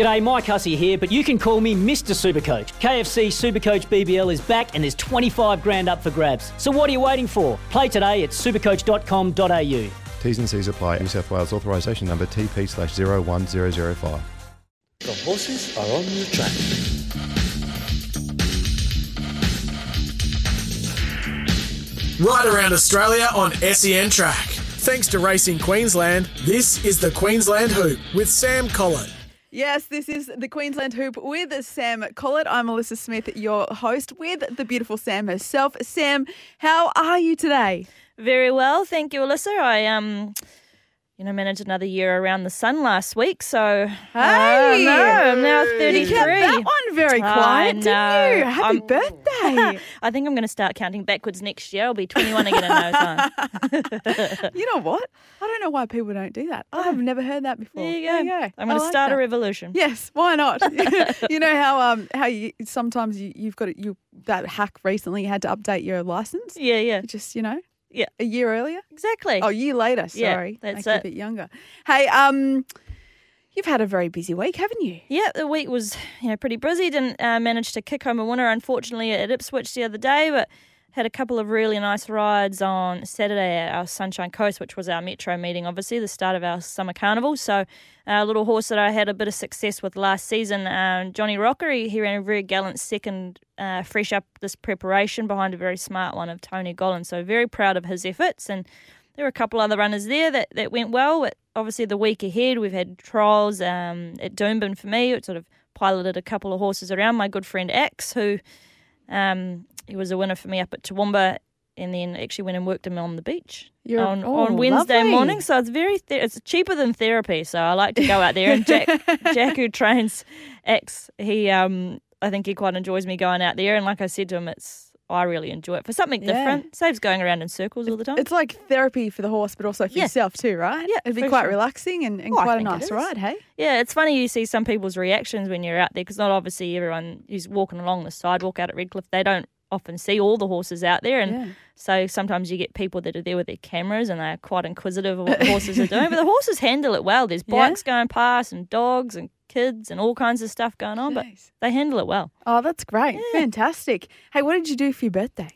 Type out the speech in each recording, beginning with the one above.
G'day, Mike Hussey here, but you can call me Mr. Supercoach. KFC Supercoach BBL is back and there's 25 grand up for grabs. So what are you waiting for? Play today at supercoach.com.au. T's and C's apply. New South Wales authorisation number TP slash 01005. The horses are on the track. Right around Australia on SEN Track. Thanks to Racing Queensland, this is the Queensland Hoop with Sam Collett. Yes, this is the Queensland Hoop with Sam Collett. I'm Alissa Smith, your host, with the beautiful Sam herself. Sam, how are you today? Very well, thank you, Alissa. I um, you know, managed another year around the sun last week, so Hey, no, I'm now You 33. kept that one very quiet, didn't you? Happy I'm- birthday. I think I'm going to start counting backwards next year. I'll be 21 again in no time. you know what? I don't know why people don't do that. I have never heard that before. There you go. I'm going to like start a revolution. Yes, why not? you know how um how you sometimes you, you've got you that hack recently you had to update your license. Yeah, yeah, Just you know, Yeah. a year earlier. exactly. Oh, a year later. Yeah, Sorry, that's Make you a bit younger. Hey, um, you've had a very busy week, haven't you? Yeah, the week was you know pretty busy. Didn't uh, manage to kick home a winner, unfortunately, at Ipswich the other day, but had a couple of really nice rides on Saturday at our Sunshine Coast, which was our metro meeting, obviously the start of our summer carnival. So, a little horse that I had a bit of success with last season, um, Johnny Rocker, he, ran a very gallant second, uh, fresh up this preparation behind a very smart one of Tony Gollan. So, very proud of his efforts and. There were a couple other runners there that, that went well, but obviously the week ahead we've had trials um, at Doomben for me. It sort of piloted a couple of horses around. My good friend Axe, who um, he was a winner for me up at Toowoomba, and then actually went and worked him on the beach You're- on, oh, on Wednesday lovely. morning. So it's very th- it's cheaper than therapy. So I like to go out there and Jack Jack who trains Axe, he um I think he quite enjoys me going out there. And like I said to him, it's I really enjoy it for something Yeah. different. Saves going around in circles all the time. It's like therapy for the horse, but also for Yeah. yourself too, right? Yeah, it'd be quite sure. relaxing and, and Oh, quite a nice ride. Hey, Yeah, it's funny you see some people's reactions when you're out there because not obviously everyone who's walking along the sidewalk out at Redcliffe, they don't often see all the horses out there. And Yeah. so sometimes you get people that are there with their cameras and they're quite inquisitive of what the horses are doing. But the horses handle it well. There's bikes going past and dogs and kids and all kinds of stuff going on, but they handle it well. Oh, that's great, fantastic. Hey, what did you do for your birthday?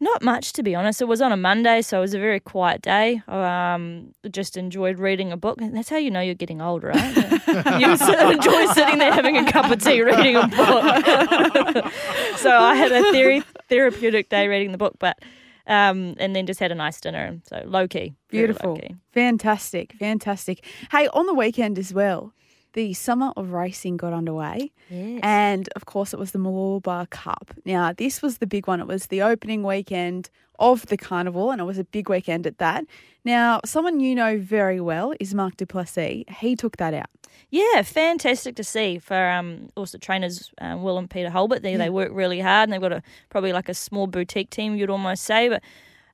Not much, to be honest. It was on a Monday, so it was a very quiet day. Um, just enjoyed reading a book. That's how you know you're getting old, right? you enjoy sitting there having a cup of tea reading a book. so I had a very therapeutic day reading the book, but um, and then just had a nice dinner. So low key, Beautiful, low-key. fantastic, fantastic. Hey, on the weekend as well, the summer of racing got underway. Yes. And of course, it was the Mooloolaba Cup. Now, this was the big one. It was the opening weekend of the carnival, and it was a big weekend at that. Now, someone you know very well is Mark Du Plessis. He took that out. Yeah, fantastic to see for um, also trainers um, Will and Peter Hulbert. They they work really hard and they've got a probably like a small boutique team you'd almost say. But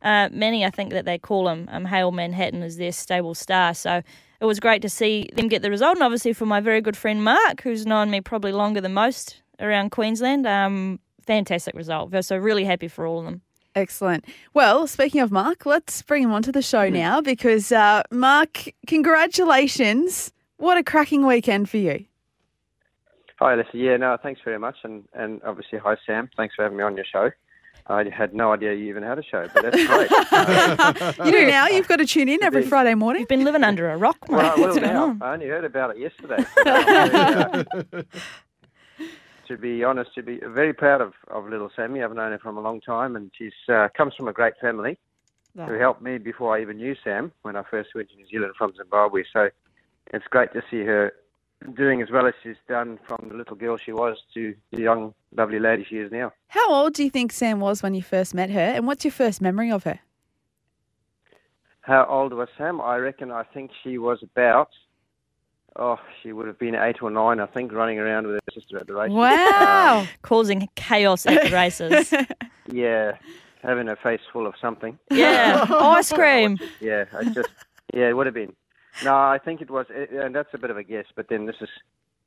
uh, many I think that they call him um, Hale Manhattan as their stable star. So it was great to see them get the result, and obviously for my very good friend Mark, who's known me probably longer than most around Queensland. Um, fantastic result. So really happy for all of them. Excellent. Well, speaking of Mark, let's bring him onto the show now because, uh, Mark, congratulations. What a cracking weekend for you. Hi, Alissa. Yeah, no, thanks very much. And, and obviously, hi, Sam. Thanks for having me on your show. I had no idea you even had a show, but that's great. You do now. You've got to tune in every Friday morning. You've been living under a rock, mate. well, I will now. on? I only heard about it yesterday. But, uh, to be honest, to be very proud of, of little Sammy. I've known her from a long time, and she's uh, comes from a great family who helped me before I even knew Sam when I first went to New Zealand from Zimbabwe. So it's great to see her doing as well as she's done from the little girl she was to the young, lovely lady she is now. How old do you think Sam was when you first met her? And what's your first memory of her? How old was Sam? I reckon I think she was about, oh, she would have been eight or nine, I think, running around with her sister at the race. Wow. Causing chaos at the races. Yeah, having her face full of something. yeah, ice cream. Yeah, I just, yeah, it would have been. No, I think it was, and that's a bit of a guess, but then this is,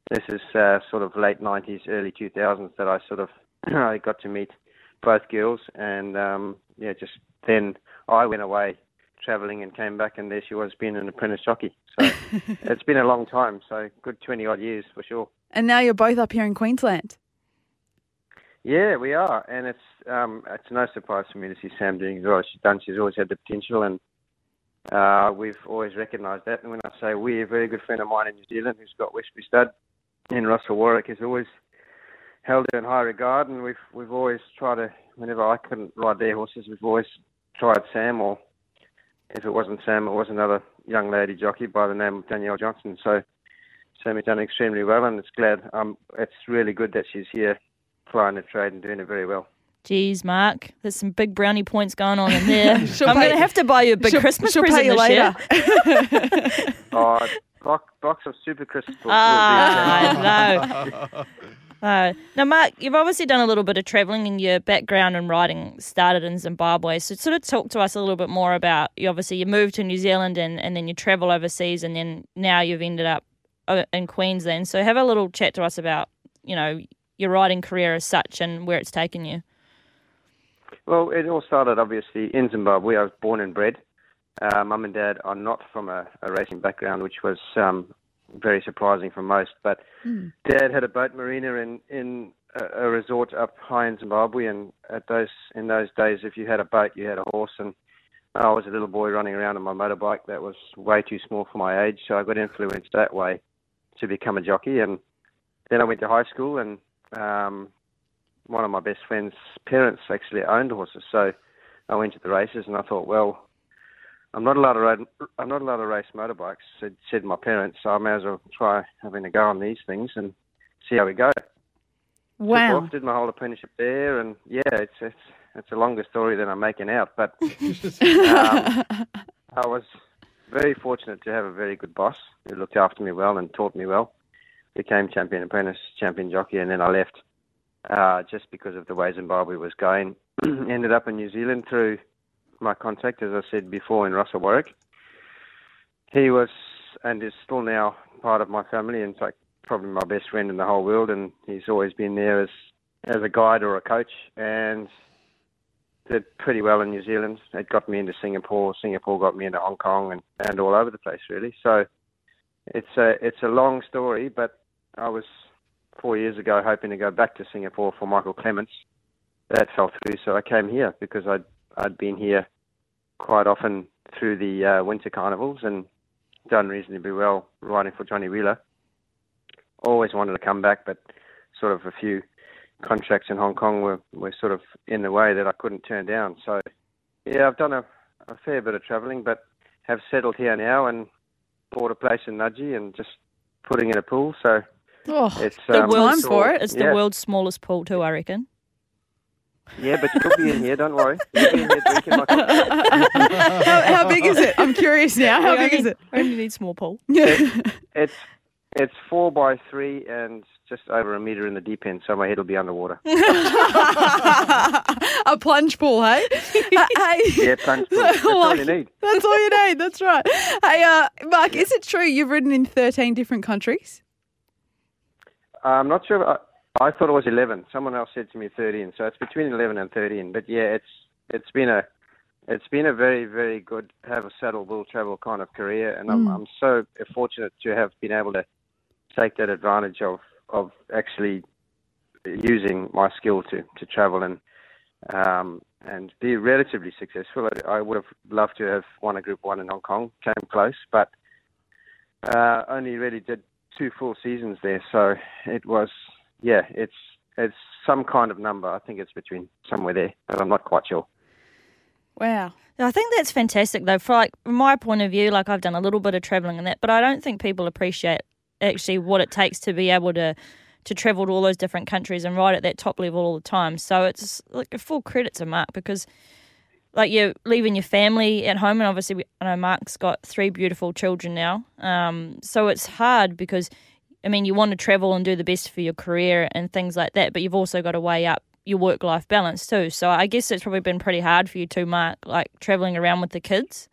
this is uh, sort of late 90s, early 2000s that I sort of, I got to meet both girls, and um, yeah, just then I went away travelling and came back, and there she was being an apprentice jockey. So it's been a long time. So good twenty odd years for sure. And now you're both up here in Queensland. Yeah, we are, and it's um, it's no surprise for me to see Sam doing as well as she's done. She's always had the potential, and uh, we've always recognised that. And when I say we, a very good friend of mine in New Zealand who's got Westbury Stud in Russell Warwick has always held in high regard, and we've we've always tried to. Whenever I couldn't ride their horses, we've always tried Sam, or if it wasn't Sam, it was another young lady jockey by the name of Danielle Johnson. So Sammy's done extremely well, and it's glad. Um, it's really good that she's here flying the trade and doing it very well. Geez, Mark, there's some big brownie points going on in there. I'm pay- going to have to buy you a big she'll, Christmas she'll present pay you this later. year. Oh, box, box of super crystals. will be Ah, no. Uh, now, Mark, you've obviously done a little bit of travelling and your background in writing started in Zimbabwe. So, sort of talk to us a little bit more about you. Obviously, you moved to New Zealand and, and then you travel overseas, and then now you've ended up uh, in Queensland. So, have a little chat to us about you know your writing career as such and where it's taken you. Well, it all started obviously in Zimbabwe. I was born and bred. Uh, Mum and Dad are not from a, a racing background, which was um, very surprising for most. But Dad had a boat marina in in a, a resort up high in Zimbabwe, and at those in those days, if you had a boat, you had a horse. And I was a little boy running around on my motorbike that was way too small for my age, so I got influenced that way to become a jockey. And then I went to high school, and um, one of my best friend's parents actually owned horses, so I went to the races, and I thought, well, I'm not allowed to ride. I'm not allowed to race motorbikes. Said said my parents, so I may as well try having a go on these things and see how we go. Wow. off, did my whole apprenticeship there, and yeah, it's it's it's a longer story than I'm making out, but um, I was very fortunate to have a very good boss who looked after me well and taught me well. Became champion apprentice, champion jockey, and then I left uh, just because of the way Zimbabwe was going. Ended up in New Zealand through my contact, as I said before, in Russell Warwick. He was and is still now part of my family. In fact, probably my best friend in the whole world, and he's always been there as as a guide or a coach, and did pretty well in New Zealand. It got me into Singapore. Singapore got me into Hong Kong, and, and all over the place really. So it's a it's a long story, but I was four years ago hoping to go back to Singapore for Michael Clements. That fell through, so I came here because I'd I'd been here quite often through the uh, winter carnivals and done reasonably well riding for Johnny Wheeler. Always wanted to come back, but sort of a few contracts in Hong Kong were, were sort of in the way that I couldn't turn down. So, yeah, I've done a, a fair bit of travelling, but have settled here now and bought a place in Nudgee and just putting in a pool. So Oh, it's The um, world's, it's all- It's the world's smallest pool too, I reckon. Yeah, but you'll be in here. Don't worry. You'll be in here drinking my how, how big is it? I'm curious now. How We big only, is it? we only need small pool. It's it's four by three and just over a meter in the deep end, so my head will be underwater. a plunge pool, hey? Uh, hey. Yeah, plunge pool. That's all you need. That's all you need. That's right. Hey, uh, Mark, is it true you've ridden in 13 different countries? I'm not sure. I, I thought it was 11. Someone else said to me 13, so it's between 11 and 13. But yeah, it's it's been a it's been a very very good have a saddle will travel kind of career, and I'm I'm so fortunate to have been able to take that advantage of of actually using my skill to to travel and um, and be relatively successful. I, I would have loved to have won a Group One in Hong Kong, came close, but uh, only really did two full seasons there. So it was, yeah, it's it's some kind of number. I think it's between somewhere there, but I'm not quite sure. Wow. I think that's fantastic though. For like from my point of view, like I've done a little bit of travelling and that, but I don't think people appreciate actually what it takes to be able to to travel to all those different countries and ride at that top level all the time. So it's like a full credit to Mark because like you're leaving your family at home and obviously we, I know Mark's got three beautiful children now. Um, so it's hard because I mean you want to travel and do the best for your career and things like that, but you've also got to weigh up your work life balance too. So I guess it's probably been pretty hard for you too, Mark, like traveling around with the kids.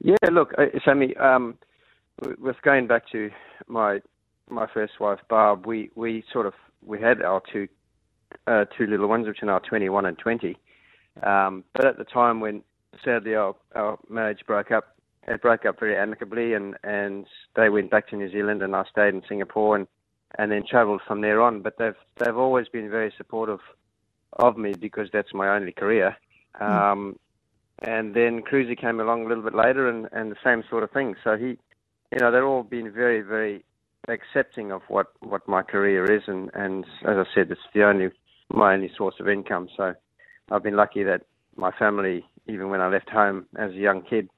Yeah, look, uh, Sammy. Um, with going back to my my first wife, Barb, we we sort of we had our two uh, two little ones, which are now 21 and 20. Um, but at the time when sadly, our, our marriage broke up. It broke up very amicably, and, and they went back to New Zealand, and I stayed in Singapore, and, and then travelled from there on. But they've they've always been very supportive of me because that's my only career. Um, and then Cruzy came along a little bit later, and, and the same sort of thing. So he, you know, they're all been very very accepting of what, what my career is, and, and as I said, it's the only my only source of income. So I've been lucky that my family, even when I left home as a young kid,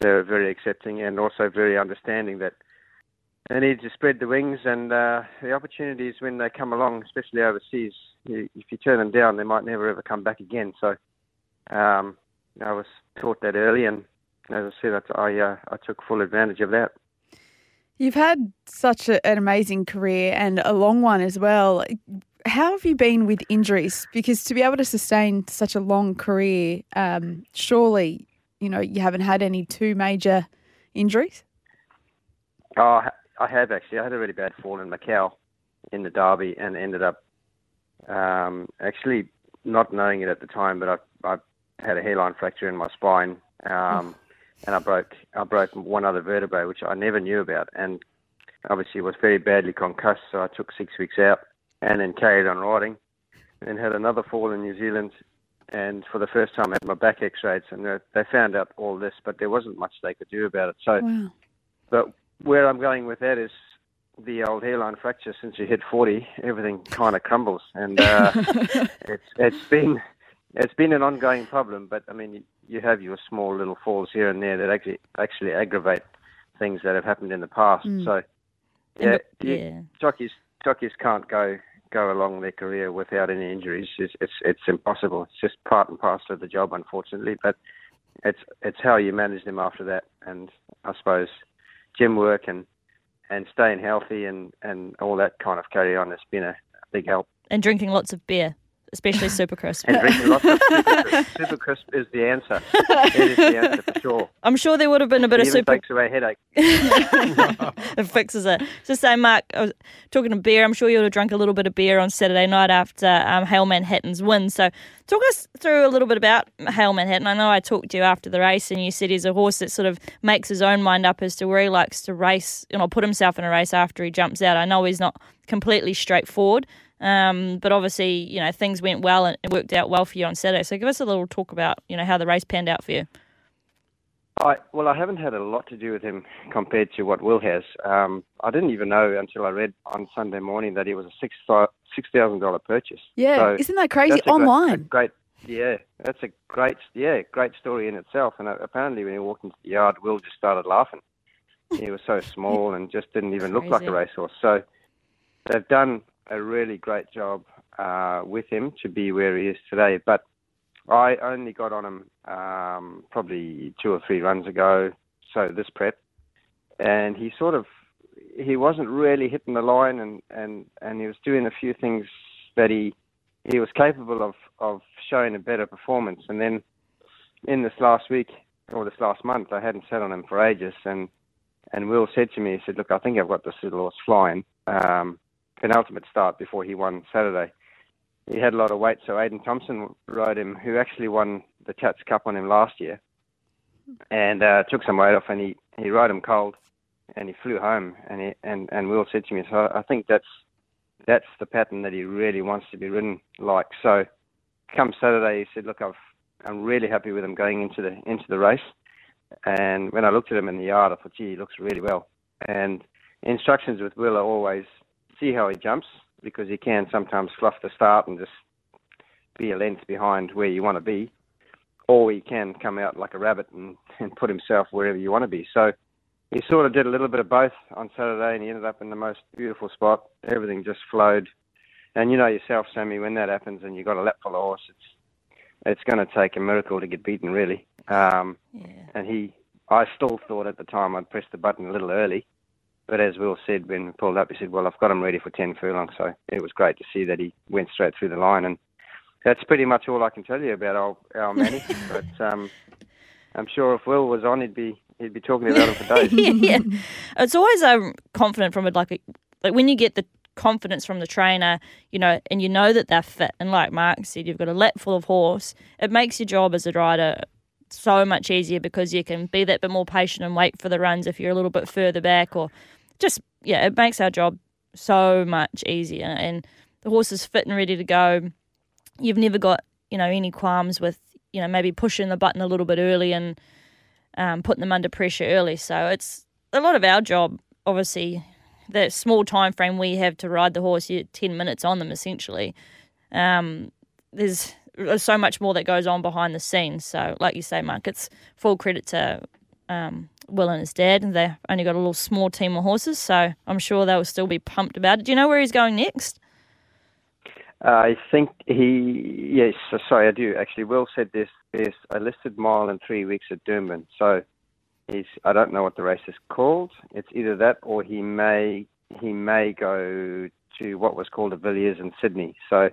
they were very accepting and also very understanding that they need to spread the wings and uh, the opportunities when they come along, especially overseas. You, if you turn them down, they might never ever come back again. So um, I was taught that early, and as I said, I, uh, I took full advantage of that. You've had such a, an amazing career and a long one as well. How have you been with injuries? Because to be able to sustain such a long career, um, surely you know you haven't had any too major injuries. Oh, I have actually. I had a really bad fall in Macau in the derby and ended up um, actually not knowing it at the time, but I, I had a hairline fracture in my spine. Um, and I broke I broke one other vertebrae, which I never knew about, and obviously was very badly concussed. So I took six weeks out, and then carried on riding, and then had another fall in New Zealand, and for the first time I had my back x-rays, and they found out all this, but there wasn't much they could do about it. So, wow. but where I'm going with that is the old hairline fracture. Since you hit 40, everything kind of crumbles, and uh, it's it's been it's been an ongoing problem. But I mean, you have your small little falls here and there that actually actually aggravate things that have happened in the past. Mm. So yeah, yeah. jockeys jockeys can't go go along their career without any injuries. It's, it's it's impossible. It's just part and parcel of the job, unfortunately. But it's it's how you manage them after that, and I suppose gym work and and staying healthy and and all that kind of carry on has been a big help. And drinking lots of beer, especially Super Crisp. And drinking lots of super crisp. super crisp is the answer. It is the answer for sure. I'm sure there would have been a bit It of even Super takes away headache. it fixes it. Just say, Mark, I was talking of beer. I'm sure you would have drunk a little bit of beer on Saturday night after um, Hale Manhattan's win. So, talk us through a little bit about Hale Manhattan. I know I talked to you after the race, and you said he's a horse that sort of makes his own mind up as to where he likes to race, you know, put himself in a race after he jumps out. I know he's not completely straightforward, um, but obviously, you know, things went well and it worked out well for you on Saturday. So, give us a little talk about, you know, how the race panned out for you. I, well, I haven't had a lot to do with him compared to what Will has. Um, I didn't even know until I read on Sunday morning that it was a six six thousand dollar purchase. Yeah, So isn't that crazy? that's a great- Online. a great, yeah, that's a great, yeah, great story in itself. And uh, apparently, when he walked into the yard, Will just started laughing. He was so small and just didn't even look like a racehorse. So they've done a really great job uh, with him to be where he is today. But I only got on him um, probably two or three runs ago, so this prep, and he sort of he wasn't really hitting the line, and, and, and he was doing a few things that he he was capable of, of showing a better performance. And then in this last week or this last month, I hadn't sat on him for ages, and and Will said to me, he said, "Look, I think I've got this little horse flying." Um, penultimate start before he won Saturday he had a lot of weight. So Adin Thompson rode him, who actually won the Tats Cup on him last year, and uh, took some weight off. And he he rode him cold, and he flew home. And he and and Will said to me, so I think that's that's the pattern that he really wants to be ridden like. So come Saturday, he said, look, I've I'm really happy with him going into the into the race. And when I looked at him in the yard, I thought, gee, he looks really well. And instructions with Will are always see how he jumps because he can sometimes fluff the start and just be a length behind where you want to be, or he can come out like a rabbit and, and put himself wherever you want to be. So he sort of did a little bit of both on Saturday, and he ended up in the most beautiful spot. Everything just flowed, and you know yourself, Sammy, when that happens and you've got a lap full of horse, it's it's going to take a miracle to get beaten, really. Um, Yeah. and he, I still thought at the time I'd pressed the button a little early. But as Will said when we pulled up, he said, "Well, I've got him ready for ten furlongs." So it was great to see that he went straight through the line, and that's pretty much all I can tell you about our, our Manny. but um, I'm sure if Will was on, he'd be he'd be talking about him for days. yeah, it's always um, confident from it. Like, a- like when you get the confidence from the trainer, you know, and you know that they're fit. And like Mark said, you've got a lap full of horse. It makes your job as a rider so much easier because you can be that bit more patient and wait for the runs if you're a little bit further back or just yeah, it makes our job so much easier and the horse is fit and ready to go. You've never got, you know, any qualms with, you know, maybe pushing the button a little bit early and um, putting them under pressure early. So it's a lot of our job, obviously, the small time frame we have to ride the horse, you 10 minutes on them essentially. Um, there's, there's so much more that goes on behind the scenes. So, like you say, Mark, it's full credit to um, Will and his dad, and they've only got a little small team of horses. So, I'm sure they'll still be pumped about it. Do you know where he's going next? I think he, yes, sorry, I do actually. Will said this. There's a listed mile in three weeks at Doomben, So he's, I don't know what the race is called. It's either that or he may, he may go to what was called the Villiers in Sydney. So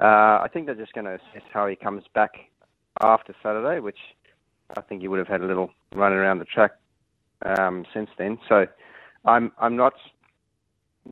uh, I think they're just going to assess how he comes back after Saturday, which I think he would have had a little run around the track um, since then. So I'm, I'm not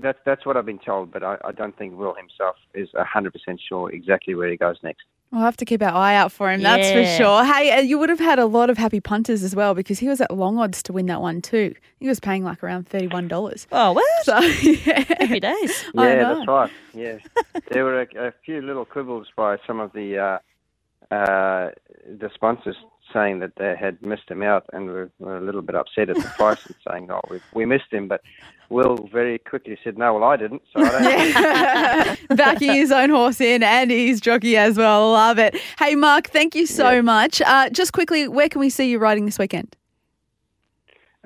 that's that's what I've been told, but I, I don't think Will himself is hundred percent sure exactly where he goes next. We'll have to keep our eye out for him, that's for sure. Hey, uh, you would have had a lot of happy punters as well because he was at long odds to win that one too. He was paying like around $31. Oh, what? So, yeah. Happy days. I Yeah, know. that's right. Yeah, there were a, a few little quibbles by some of the uh, uh, the sponsors saying that they had missed him out and were, were a little bit upset at the price and saying, "Oh, we, we missed him," but Will very quickly said, "No, well, I didn't." So I don't. Backing his own horse in and his jockey as well. Love it. Hey, Mark, thank you so Yeah. much. Uh, just quickly, where can we see you riding this weekend?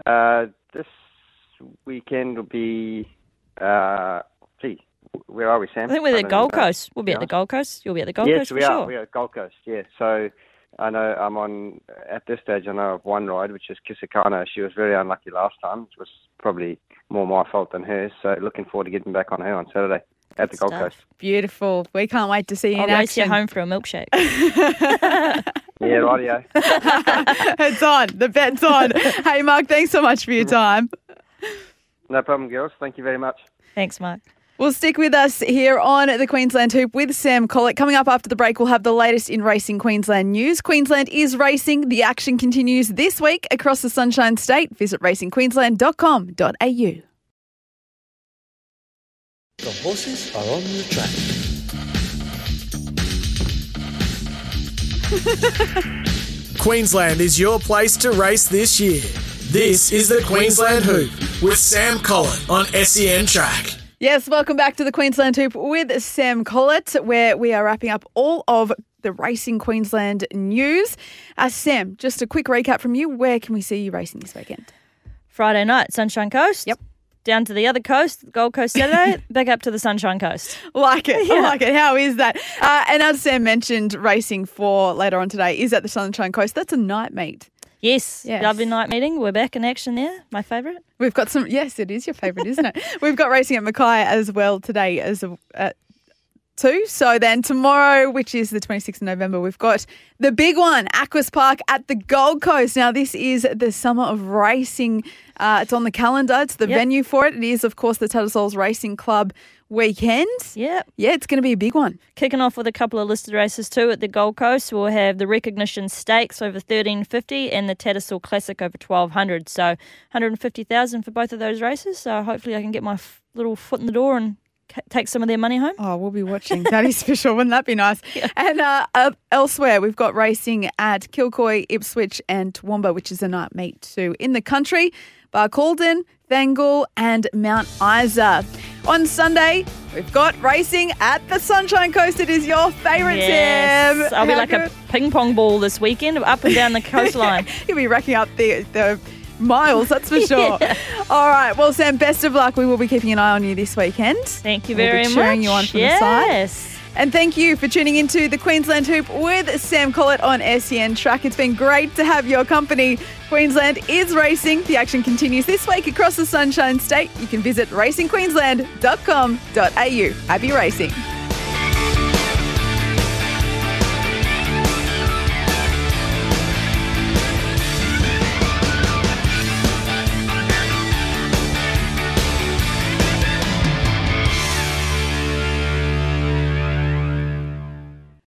Uh, this weekend will be. Uh, gee, where are we, Sam? I think we're at the Gold know. Coast. We'll be at the Gold Coast. You'll be at the Gold yes, Coast we for are. sure. We are at Gold Coast. Yeah. So I know I'm on at this stage. I know of one ride, which is Kisakana. She was very unlucky last time. It was probably more my fault than hers. So looking forward to getting back on her on Saturday at the Gold. Coast. Beautiful. We can't wait to see you I'll in race you action. home for a milkshake. Yeah, rightio. it's on. The bet's on. hey, Mark, thanks so much for your time. no problem, girls. Thank you very much. Thanks, Mark. Well, stick with us here on the Queensland Hoop with Sam Collett. Coming up after the break, we'll have the latest in racing Queensland news. Queensland is racing. The action continues this week across the Sunshine State. Visit racingqueensland.com.au. The horses are on the track. Queensland is your place to race this year. This is the Queensland Hoop with Sam Collett on SEN Track. Yes, welcome back to the Queensland Hoop with Sam Collett, where we are wrapping up all of the Racing Queensland news. Uh, Sam, just a quick recap from you. Where can we see you racing this weekend? Friday night, Sunshine Coast. Yep. Down to the other coast, Gold Coast Saturday, back up to the Sunshine Coast. Like it. I like it. How is that? Uh, and as Sam mentioned, racing for later on today is at the Sunshine Coast. That's a night meet. Yes, Yes. lovely night meeting. We're back in action there. My favourite. We've got some. Yes, it is your favourite, isn't it? We've got racing at Mackay as well today as a, at two. So then tomorrow, which is the 26th of November, we've got the big one, Aquis Park at the Gold Coast. Now, this is the summer of racing. Uh, it's on the calendar. It's the Yep. venue for it. It is, of course, the Tattersalls Racing Club weekend. Yeah. Yeah, it's going to be a big one. Kicking off with a couple of listed races too at the Gold Coast. We'll have the Recognition Stakes over 1350 and the Tattersall Classic over 1200. So 150,000 for both of those races. So hopefully I can get my f- little foot in the door and take some of their money home. Oh, we'll be watching. That is for sure. Wouldn't that be nice? And uh, uh, elsewhere, we've got racing at Kilcoy, Ipswich, and Toowoomba, which is a night meet too. In the country, Barcaldine, Thangool, and Mount Isa. On Sunday, we've got racing at the Sunshine Coast. It is your favourite, Yes. Sam. I'll be How like a ping pong ball this weekend up and down the coastline. You'll be racking up the the miles, that's for sure. All right. Well, Sam, best of luck. We will be keeping an eye on you this weekend. Thank you We'll be very much. cheering you on from the side. And thank you for tuning into the Queensland Hoop with Sam Collett on SEN Track. It's been great to have your company. Queensland is racing. The action continues this week across the Sunshine State. You can visit racingqueensland.com.au. Happy racing.